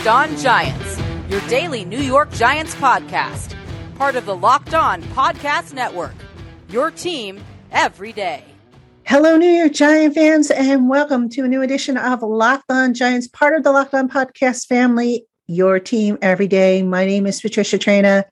Locked On Giants, your daily New York Giants podcast, part of the Locked On Podcast Network. Your team every day. Hello, New York Giant fans, and welcome to a new edition of Locked On Giants, part of the Locked On Podcast family, your team every day. My name is Patricia Traina.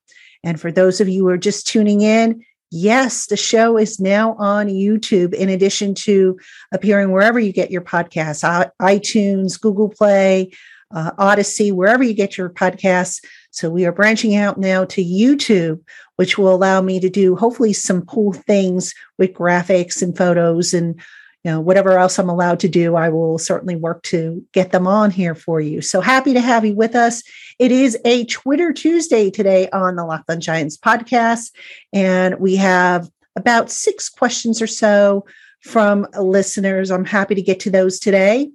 And for those of you who are just tuning in, yes, the show is now on YouTube in addition to appearing wherever you get your podcasts iTunes, Google Play, uh, Audacy, wherever you get your podcasts. So we are branching out now to YouTube, which will allow me to do hopefully some cool things with graphics and photos and you know whatever else I'm allowed to do. I will certainly work to get them on here for you. So happy to have you with us. It is a Twitter Tuesday today on the Locked On Giants podcast, and we have about six questions or so from listeners. I'm happy to get to those today.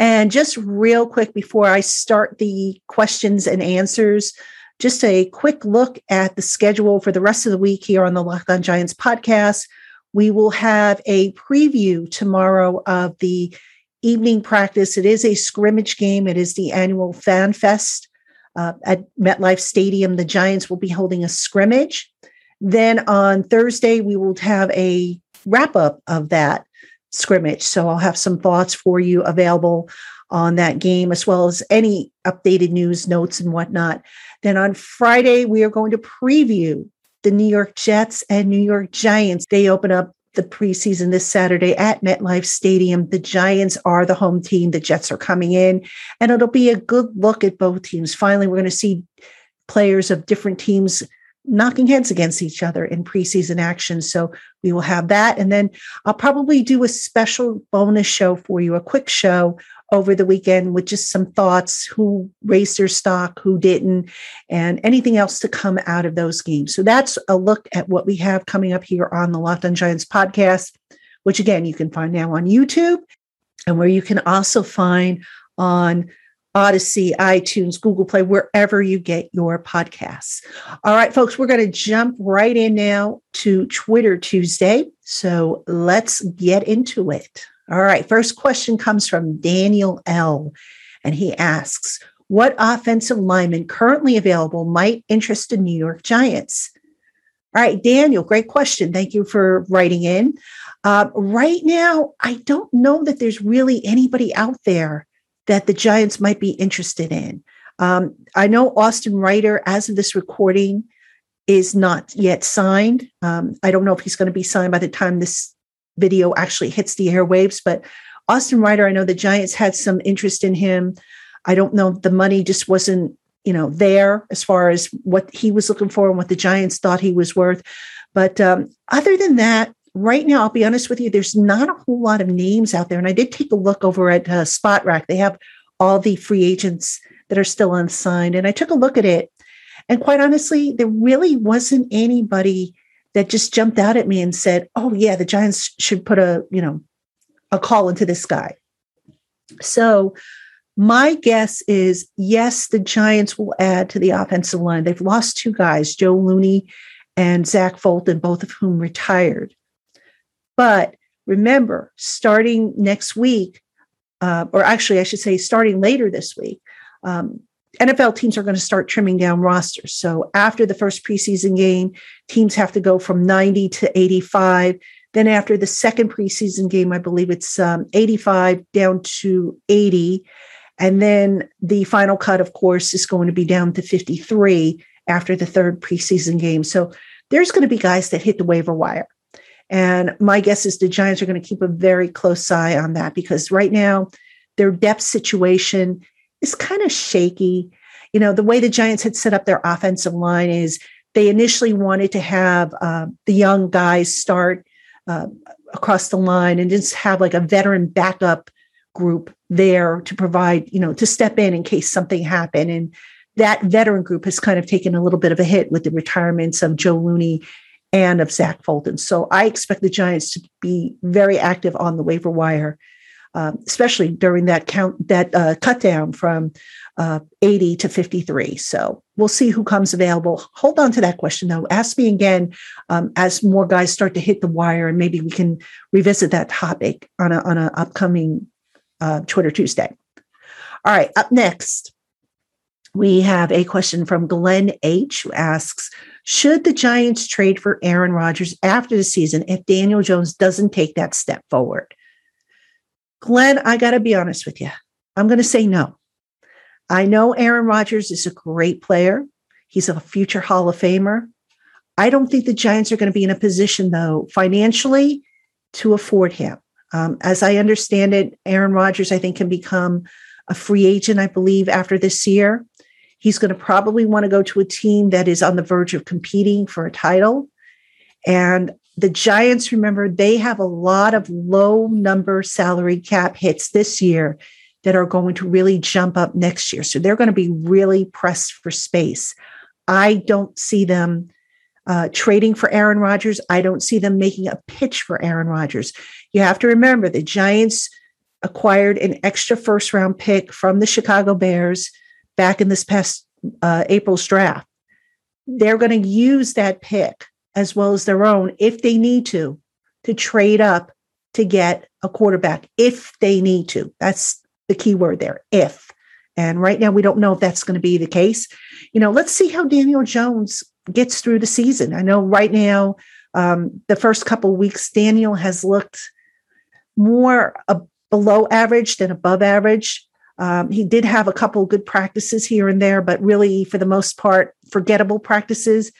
And just real quick before I start the questions and answers, just a quick look at the schedule for the rest of the week here on the Locked On Giants podcast. We will have a preview tomorrow of the evening practice. It is a scrimmage game. It is the annual Fan Fest uh, at MetLife Stadium. The Giants will be holding a scrimmage. Then on Thursday, we will have a wrap up of that scrimmage. So I'll have some thoughts for you available on that game, as well as any updated news, notes, and whatnot. Then on Friday, we are going to preview the New York Jets and New York Giants. They open up the preseason this Saturday at MetLife Stadium. The Giants are the home team. The Jets are coming in, and it'll be a good look at both teams. Finally, we're going to see players of different teams knocking heads against each other in preseason action. So we will have that. And then I'll probably do a special bonus show for you, a quick show over the weekend with just some thoughts who raised their stock, who didn't, and anything else to come out of those games. So that's a look at what we have coming up here on the Locked on Giants podcast, which again, you can find now on YouTube and where you can also find on Audacy, iTunes, Google Play, wherever you get your podcasts. All right, folks, we're going to jump right in now to Twitter Tuesday. So let's get into it. All right, first question comes from Daniel L. And he asks, What offensive lineman currently available might interest the New York Giants? All right, Daniel, great question. Thank you for writing in. Uh, right now, I don't know that there's really anybody out there that the Giants might be interested in. Um, I know Austin Reiter, as of this recording, is not yet signed. Um, I don't know if he's going to be signed by the time this video actually hits the airwaves, but Austin Reiter, I know the Giants had some interest in him. I don't know the money just wasn't, you know, there as far as what he was looking for and what the Giants thought he was worth. But um, other than that, right now, I'll be honest with you, there's not a whole lot of names out there. And I did take a look over at uh, Spotrac. They have all the free agents that are still unsigned. And I took a look at it. And quite honestly, there really wasn't anybody that just jumped out at me and said, oh, yeah, the Giants should put a, you know, a call into this guy. So my guess is yes, the Giants will add to the offensive line. They've lost two guys, Joe Looney and Zach Fulton, both of whom retired. But remember, starting next week, uh, or actually, I should say, starting later this week, um, NFL teams are going to start trimming down rosters. So after the first preseason game, teams have to go from 90 to 85. Then after the second preseason game, I believe it's um, 85 down to 80. And then the final cut, of course, is going to be down to 53 after the third preseason game. So there's going to be guys that hit the waiver wire. And my guess is the Giants are going to keep a very close eye on that because right now their depth situation is kind of shaky. You know, the way the Giants had set up their offensive line is they initially wanted to have uh, the young guys start uh, across the line and just have like a veteran backup group there to provide, you know, to step in in case something happened. And that veteran group has kind of taken a little bit of a hit with the retirements of Joe Looney and of Zach Fulton. So I expect the Giants to be very active on the waiver wire, um, especially during that count that uh, cut down from uh, 80 to 53. So we'll see who comes available. Hold on to that question though. Ask me again um, as more guys start to hit the wire, and maybe we can revisit that topic on a on an upcoming uh, Twitter Tuesday. All right, up next. We have a question from Glenn H, who asks Should the Giants trade for Aaron Rodgers after the season if Daniel Jones doesn't take that step forward? Glenn, I got to be honest with you. I'm going to say no. I know Aaron Rodgers is a great player. He's a future Hall of Famer. I don't think the Giants are going to be in a position, though, financially to afford him. Um, as I understand it, Aaron Rodgers, I think, can become a free agent, I believe, after this year. He's going to probably want to go to a team that is on the verge of competing for a title. And the Giants, remember, they have a lot of low number salary cap hits this year that are going to really jump up next year. So they're going to be really pressed for space. I don't see them uh, trading for Aaron Rodgers. I don't see them making a pitch for Aaron Rodgers. You have to remember the Giants acquired an extra first round pick from the Chicago Bears back in this past uh, April's draft. They're going to use that pick as well as their own if they need to to trade up to get a quarterback if they need to. That's the key word there, if. And right now, we don't know if that's going to be the case. You know, let's see how Daniel Jones gets through the season. I know right now, um, the first couple weeks, Daniel has looked more below average than above average. Um, he did have a couple good practices here and there, but really, for the most part, forgettable practices.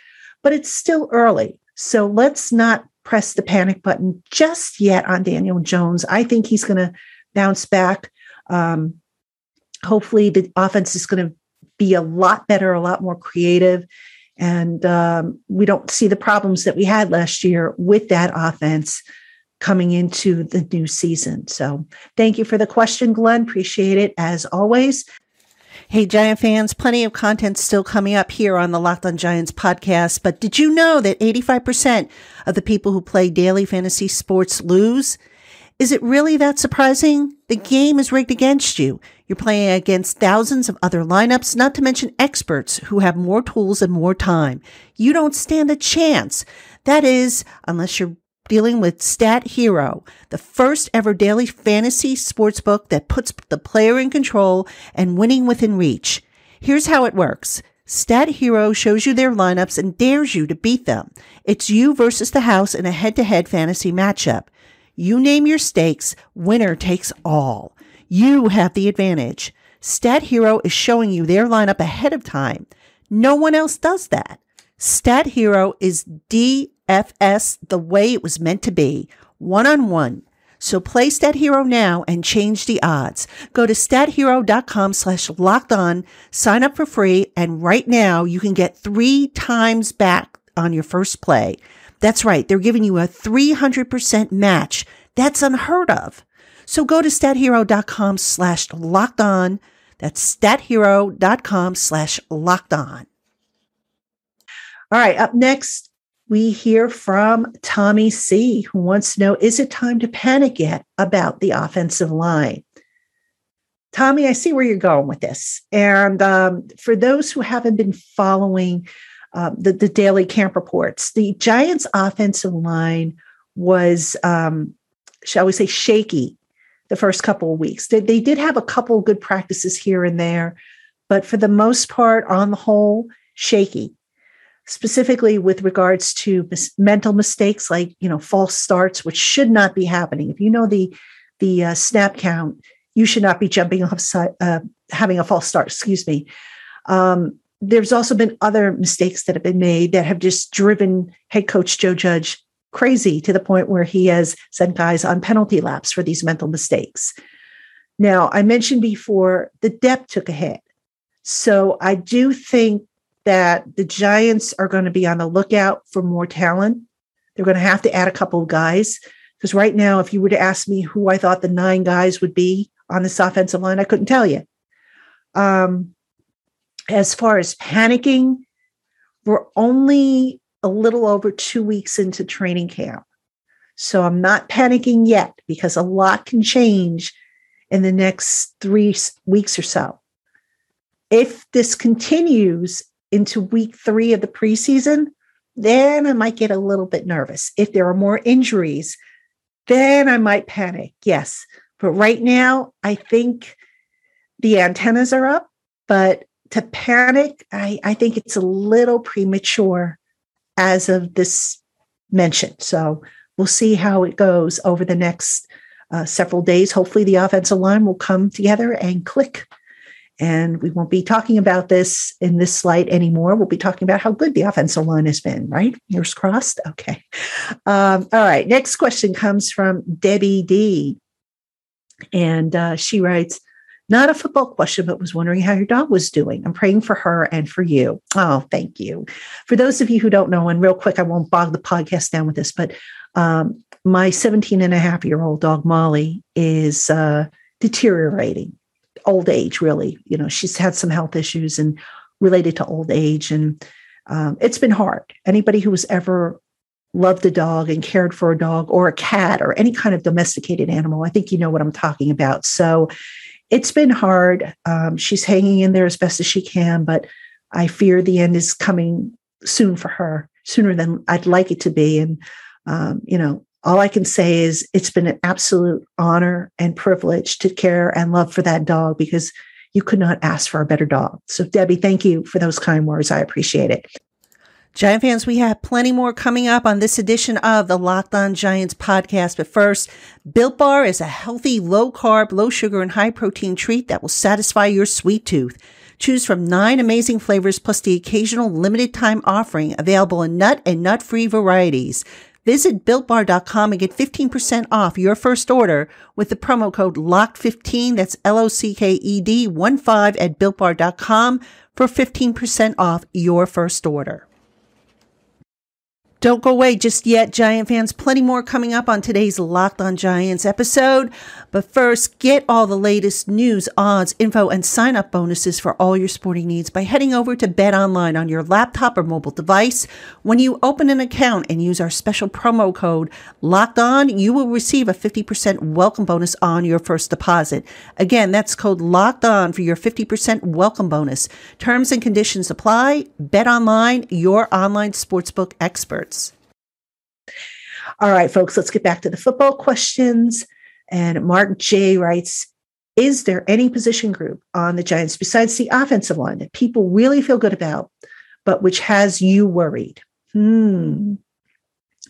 But it's still early. So let's not press the panic button just yet on Daniel Jones. I think he's going to bounce back. Um, hopefully, the offense is going to be a lot better, a lot more creative. And um, we don't see the problems that we had last year with that offense coming into the new season. So thank you for the question, Glenn. Appreciate it as always. Hey, Giant fans, plenty of content still coming up here on the Locked on Giants podcast. But did you know that 85% of the people who play daily fantasy sports lose? Is it really that surprising? The game is rigged against you. You're playing against thousands of other lineups, not to mention experts who have more tools and more time. You don't stand a chance. That is, unless you're dealing with Stat Hero, the first ever daily fantasy sports book that puts the player in control and winning within reach. Here's how it works. Stat Hero shows you their lineups and dares you to beat them. It's you versus the house in a head to head fantasy matchup. You name your stakes, winner takes all. You have the advantage. Stat Hero is showing you their lineup ahead of time. No one else does that. Stat Hero is DFS the way it was meant to be, one on one. So play Stat Hero now and change the odds. Go to stathero.com slash locked on, sign up for free, and right now you can get three times back on your first play. That's right. They're giving you a 300% match. That's unheard of. So go to stathero.com slash locked on. That's stathero.com slash locked on. All right. Up next, we hear from Tommy C, who wants to know Is it time to panic yet about the offensive line? Tommy, I see where you're going with this. And um, for those who haven't been following um, the, the daily camp reports. The Giants' offensive line was, um, shall we say, shaky the first couple of weeks. They, they did have a couple good practices here and there, but for the most part, on the whole, shaky. Specifically with regards to mis- mental mistakes like you know false starts, which should not be happening. If you know the the uh, snap count, you should not be jumping off, uh, having a false start. Excuse me. Um, there's also been other mistakes that have been made that have just driven head coach Joe Judge crazy to the point where he has sent guys on penalty laps for these mental mistakes. Now, I mentioned before the depth took a hit. So I do think that the Giants are going to be on the lookout for more talent. They're going to have to add a couple of guys. Because right now, if you were to ask me who I thought the nine guys would be on this offensive line, I couldn't tell you. Um, as far as panicking, we're only a little over two weeks into training camp. So I'm not panicking yet because a lot can change in the next three weeks or so. If this continues into week three of the preseason, then I might get a little bit nervous. If there are more injuries, then I might panic. Yes. But right now, I think the antennas are up, but to panic, I, I think it's a little premature as of this mention. So we'll see how it goes over the next uh, several days. Hopefully, the offensive line will come together and click. And we won't be talking about this in this light anymore. We'll be talking about how good the offensive line has been, right? Ears crossed. Okay. Um, all right. Next question comes from Debbie D. And uh, she writes, not a football question, but was wondering how your dog was doing. I'm praying for her and for you. Oh, thank you. For those of you who don't know, and real quick, I won't bog the podcast down with this, but um, my 17 and a half year old dog, Molly, is uh, deteriorating. Old age, really. You know, she's had some health issues and related to old age. And um, it's been hard. Anybody who has ever loved a dog and cared for a dog or a cat or any kind of domesticated animal, I think you know what I'm talking about. So it's been hard. Um, she's hanging in there as best as she can, but I fear the end is coming soon for her, sooner than I'd like it to be. And, um, you know, all I can say is it's been an absolute honor and privilege to care and love for that dog because you could not ask for a better dog. So, Debbie, thank you for those kind words. I appreciate it. Giant fans, we have plenty more coming up on this edition of the Locked On Giants podcast. But first, Built Bar is a healthy, low carb, low sugar, and high protein treat that will satisfy your sweet tooth. Choose from nine amazing flavors plus the occasional limited time offering available in nut and nut free varieties. Visit builtbar.com and get 15% off your first order with the promo code LOCKED15. That's L O C K E D 1 5 at builtbar.com for 15% off your first order. Don't go away just yet, Giant fans. Plenty more coming up on today's Locked on Giants episode. But first, get all the latest news, odds, info, and sign up bonuses for all your sporting needs by heading over to Bet Online on your laptop or mobile device. When you open an account and use our special promo code Locked On, you will receive a 50% welcome bonus on your first deposit. Again, that's code Locked On for your 50% welcome bonus. Terms and conditions apply. Bet Online, your online sportsbook expert. All right, folks, let's get back to the football questions. And Mark J writes Is there any position group on the Giants besides the offensive line that people really feel good about, but which has you worried? Hmm.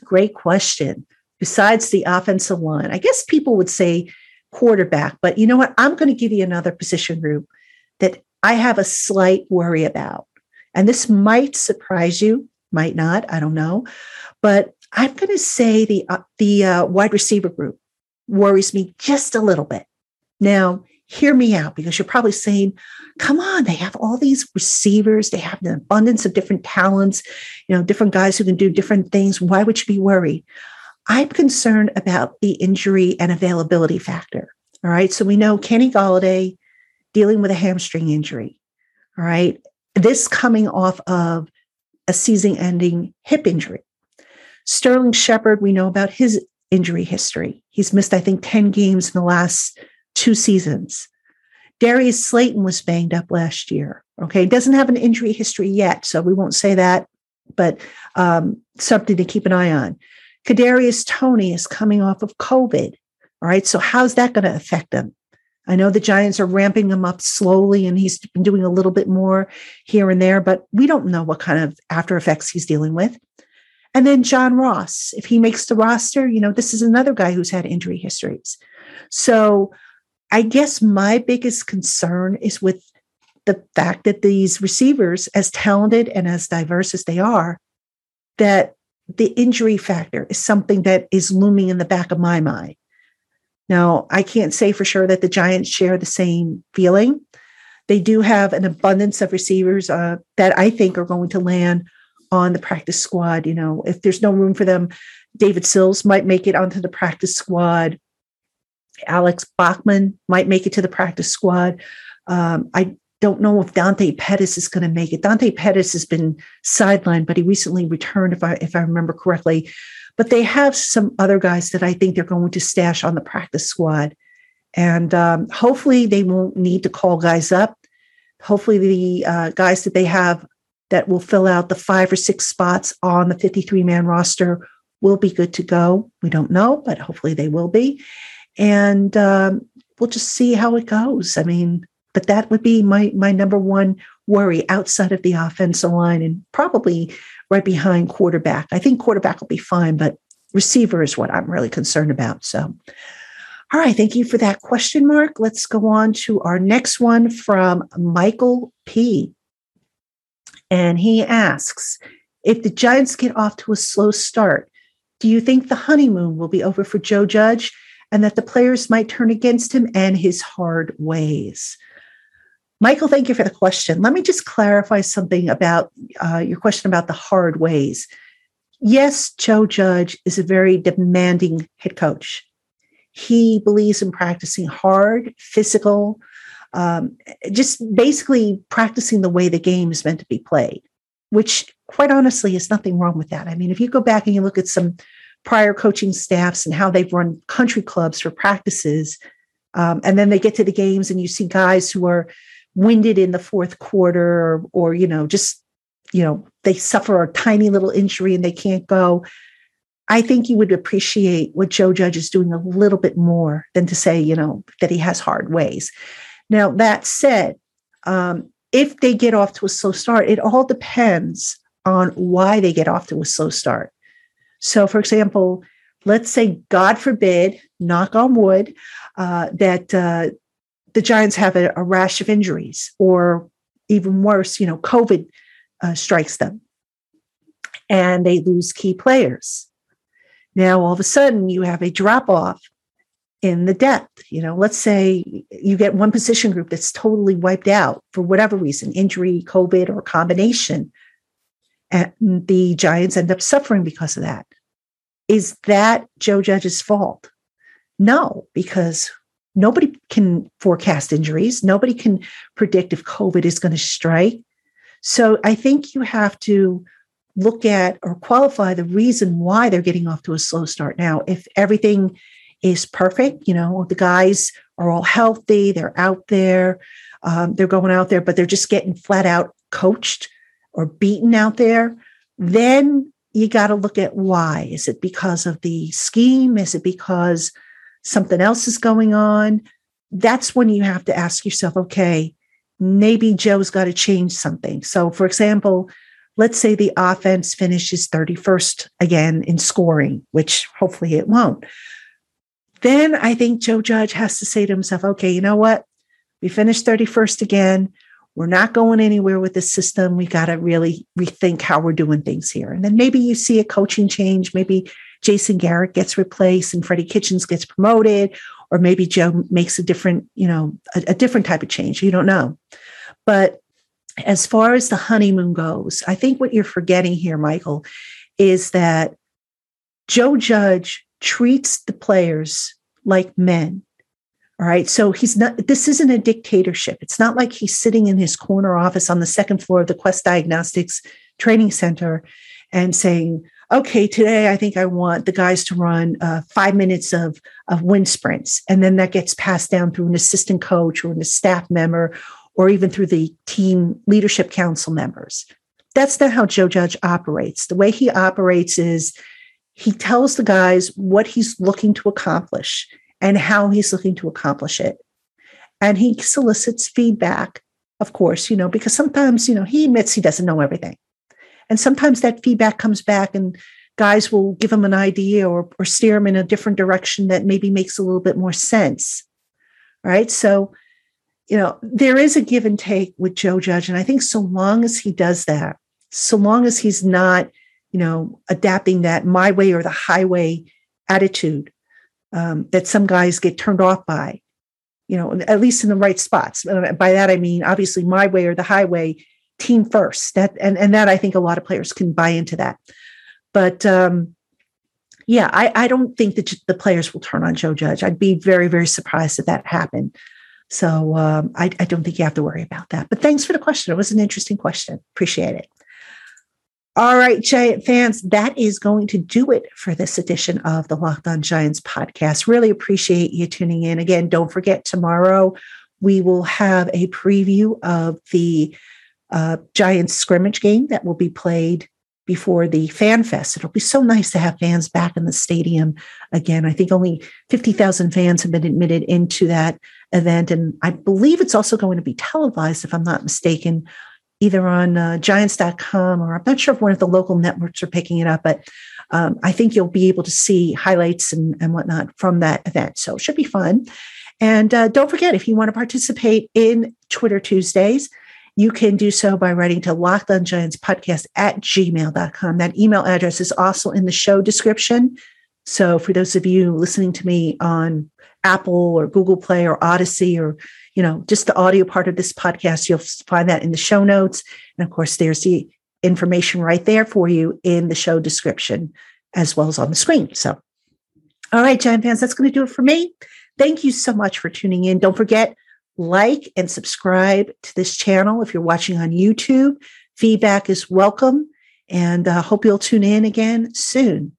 Great question. Besides the offensive line, I guess people would say quarterback, but you know what? I'm going to give you another position group that I have a slight worry about. And this might surprise you, might not, I don't know. But I'm going to say the uh, the uh, wide receiver group worries me just a little bit. Now, hear me out because you're probably saying, "Come on, they have all these receivers. They have an abundance of different talents. You know, different guys who can do different things. Why would you be worried?" I'm concerned about the injury and availability factor. All right, so we know Kenny Golladay dealing with a hamstring injury. All right, this coming off of a season-ending hip injury. Sterling Shepard, we know about his injury history. He's missed, I think, 10 games in the last two seasons. Darius Slayton was banged up last year. Okay. Doesn't have an injury history yet, so we won't say that, but um, something to keep an eye on. Kadarius Toney is coming off of COVID. All right. So how's that going to affect him? I know the Giants are ramping him up slowly and he's been doing a little bit more here and there, but we don't know what kind of after effects he's dealing with. And then John Ross, if he makes the roster, you know, this is another guy who's had injury histories. So I guess my biggest concern is with the fact that these receivers, as talented and as diverse as they are, that the injury factor is something that is looming in the back of my mind. Now, I can't say for sure that the Giants share the same feeling. They do have an abundance of receivers uh, that I think are going to land on the practice squad. You know, if there's no room for them, David Sills might make it onto the practice squad. Alex Bachman might make it to the practice squad. Um, I don't know if Dante Pettis is going to make it. Dante Pettis has been sidelined, but he recently returned, if I if I remember correctly. But they have some other guys that I think they're going to stash on the practice squad, and um, hopefully they won't need to call guys up. Hopefully the uh, guys that they have that will fill out the five or six spots on the 53 man roster will be good to go. We don't know, but hopefully they will be. And um, we'll just see how it goes. I mean, but that would be my my number one worry outside of the offensive line and probably right behind quarterback. I think quarterback will be fine, but receiver is what I'm really concerned about. So, all right, thank you for that question, Mark. Let's go on to our next one from Michael P. And he asks If the Giants get off to a slow start, do you think the honeymoon will be over for Joe Judge and that the players might turn against him and his hard ways? Michael, thank you for the question. Let me just clarify something about uh, your question about the hard ways. Yes, Joe Judge is a very demanding head coach. He believes in practicing hard, physical, um, just basically practicing the way the game is meant to be played, which, quite honestly, is nothing wrong with that. I mean, if you go back and you look at some prior coaching staffs and how they've run country clubs for practices, um, and then they get to the games and you see guys who are winded in the fourth quarter or, or you know, just, you know, they suffer a tiny little injury and they can't go. I think you would appreciate what Joe Judge is doing a little bit more than to say, you know, that he has hard ways. Now, that said, um, if they get off to a slow start, it all depends on why they get off to a slow start. So, for example, let's say, God forbid, knock on wood, uh, that uh, the Giants have a, a, rash of injuries, or even worse, you know, COVID uh, strikes them and they lose key players. Now, all of a sudden, you have a drop off in the depth. You know, let's say you get one position group that's totally wiped out for whatever reason, injury, COVID, or combination, and the Giants end up suffering because of that. Is that Joe Judge's fault? No, because nobody can forecast injuries. Nobody can predict if COVID is going to strike. So I think you have to look at or qualify the reason why they're getting off to a slow start. Now, if everything is perfect. You know, the guys are all healthy, they're out there, um, they're going out there, but they're just getting flat out coached or beaten out there. Then you got to look at why. Is it because of the scheme? Is it because something else is going on? That's when you have to ask yourself, okay, maybe Joe's got to change something. So, for example, let's say the offense finishes 31st again in scoring, which hopefully it won't then I think Joe Judge has to say to himself, okay, you know what? We finished 31st again. We're not going anywhere with the system. We got to really rethink how we're doing things here. And then maybe you see a coaching change. Maybe Jason Garrett gets replaced and Freddie Kitchens gets promoted, or maybe Joe makes a different, you know, a, a different type of change. You don't know. But as far as the honeymoon goes, I think what you're forgetting here, Michael, is that Joe Judge treats the players like men. All right. So he's not, this isn't a dictatorship. It's not like he's sitting in his corner office on the second floor of the Quest Diagnostics Training Center and saying, okay, today I think I want the guys to run uh, five minutes of, of wind sprints. And then that gets passed down through an assistant coach or a staff member or even through the team leadership council members. That's not how Joe Judge operates. The way he operates is he tells the guys what he's looking to accomplish and how he's looking to accomplish it. And he solicits feedback, of course, you know, because sometimes, you know, he admits he doesn't know everything. And sometimes that feedback comes back and guys will give him an idea or, or steer him in a different direction that maybe makes a little bit more sense. Right. So, you know, there is a give and take with Joe Judge. And I think so long as he does that, so long as he's not you know, adapting that my way or the highway attitude um, that some guys get turned off by, you know, at least in the right spots. By that I mean obviously my way or the highway, team first. That and and that I think a lot of players can buy into that. But um, yeah, I, I don't think that the players will turn on Joe Judge. I'd be very very surprised if that happened. So um, I, I don't think you have to worry about that. But thanks for the question. It was an interesting question. Appreciate it. All right, Giant fans, that is going to do it for this edition of the Locked On Giants podcast. Really appreciate you tuning in. Again, don't forget tomorrow we will have a preview of the uh, Giants scrimmage game that will be played before the Fan Fest. It'll be so nice to have fans back in the stadium again. I think only 50,000 fans have been admitted into that event. And I believe it's also going to be televised, if I'm not mistaken, either on uh, giants.com or I'm not sure if one of the local networks are picking it up, but um, I think you'll be able to see highlights and, and whatnot from that event. So it should be fun. And uh, don't forget, if you want to participate in Twitter Tuesdays, you can do so by writing to Locked On Giants podcast at gmail.com. That email address is also in the show description. So for those of you listening to me on Apple or Google Play or Audacy or, you know, just the audio part of this podcast, you'll find that in the show notes. And of course, there's the information right there for you in the show description as well as on the screen. So, all right, Giant fans, that's going to do it for me. Thank you so much for tuning in. Don't forget, like and subscribe to this channel if you're watching on YouTube. Feedback is welcome, and I uh, hope you'll tune in again soon.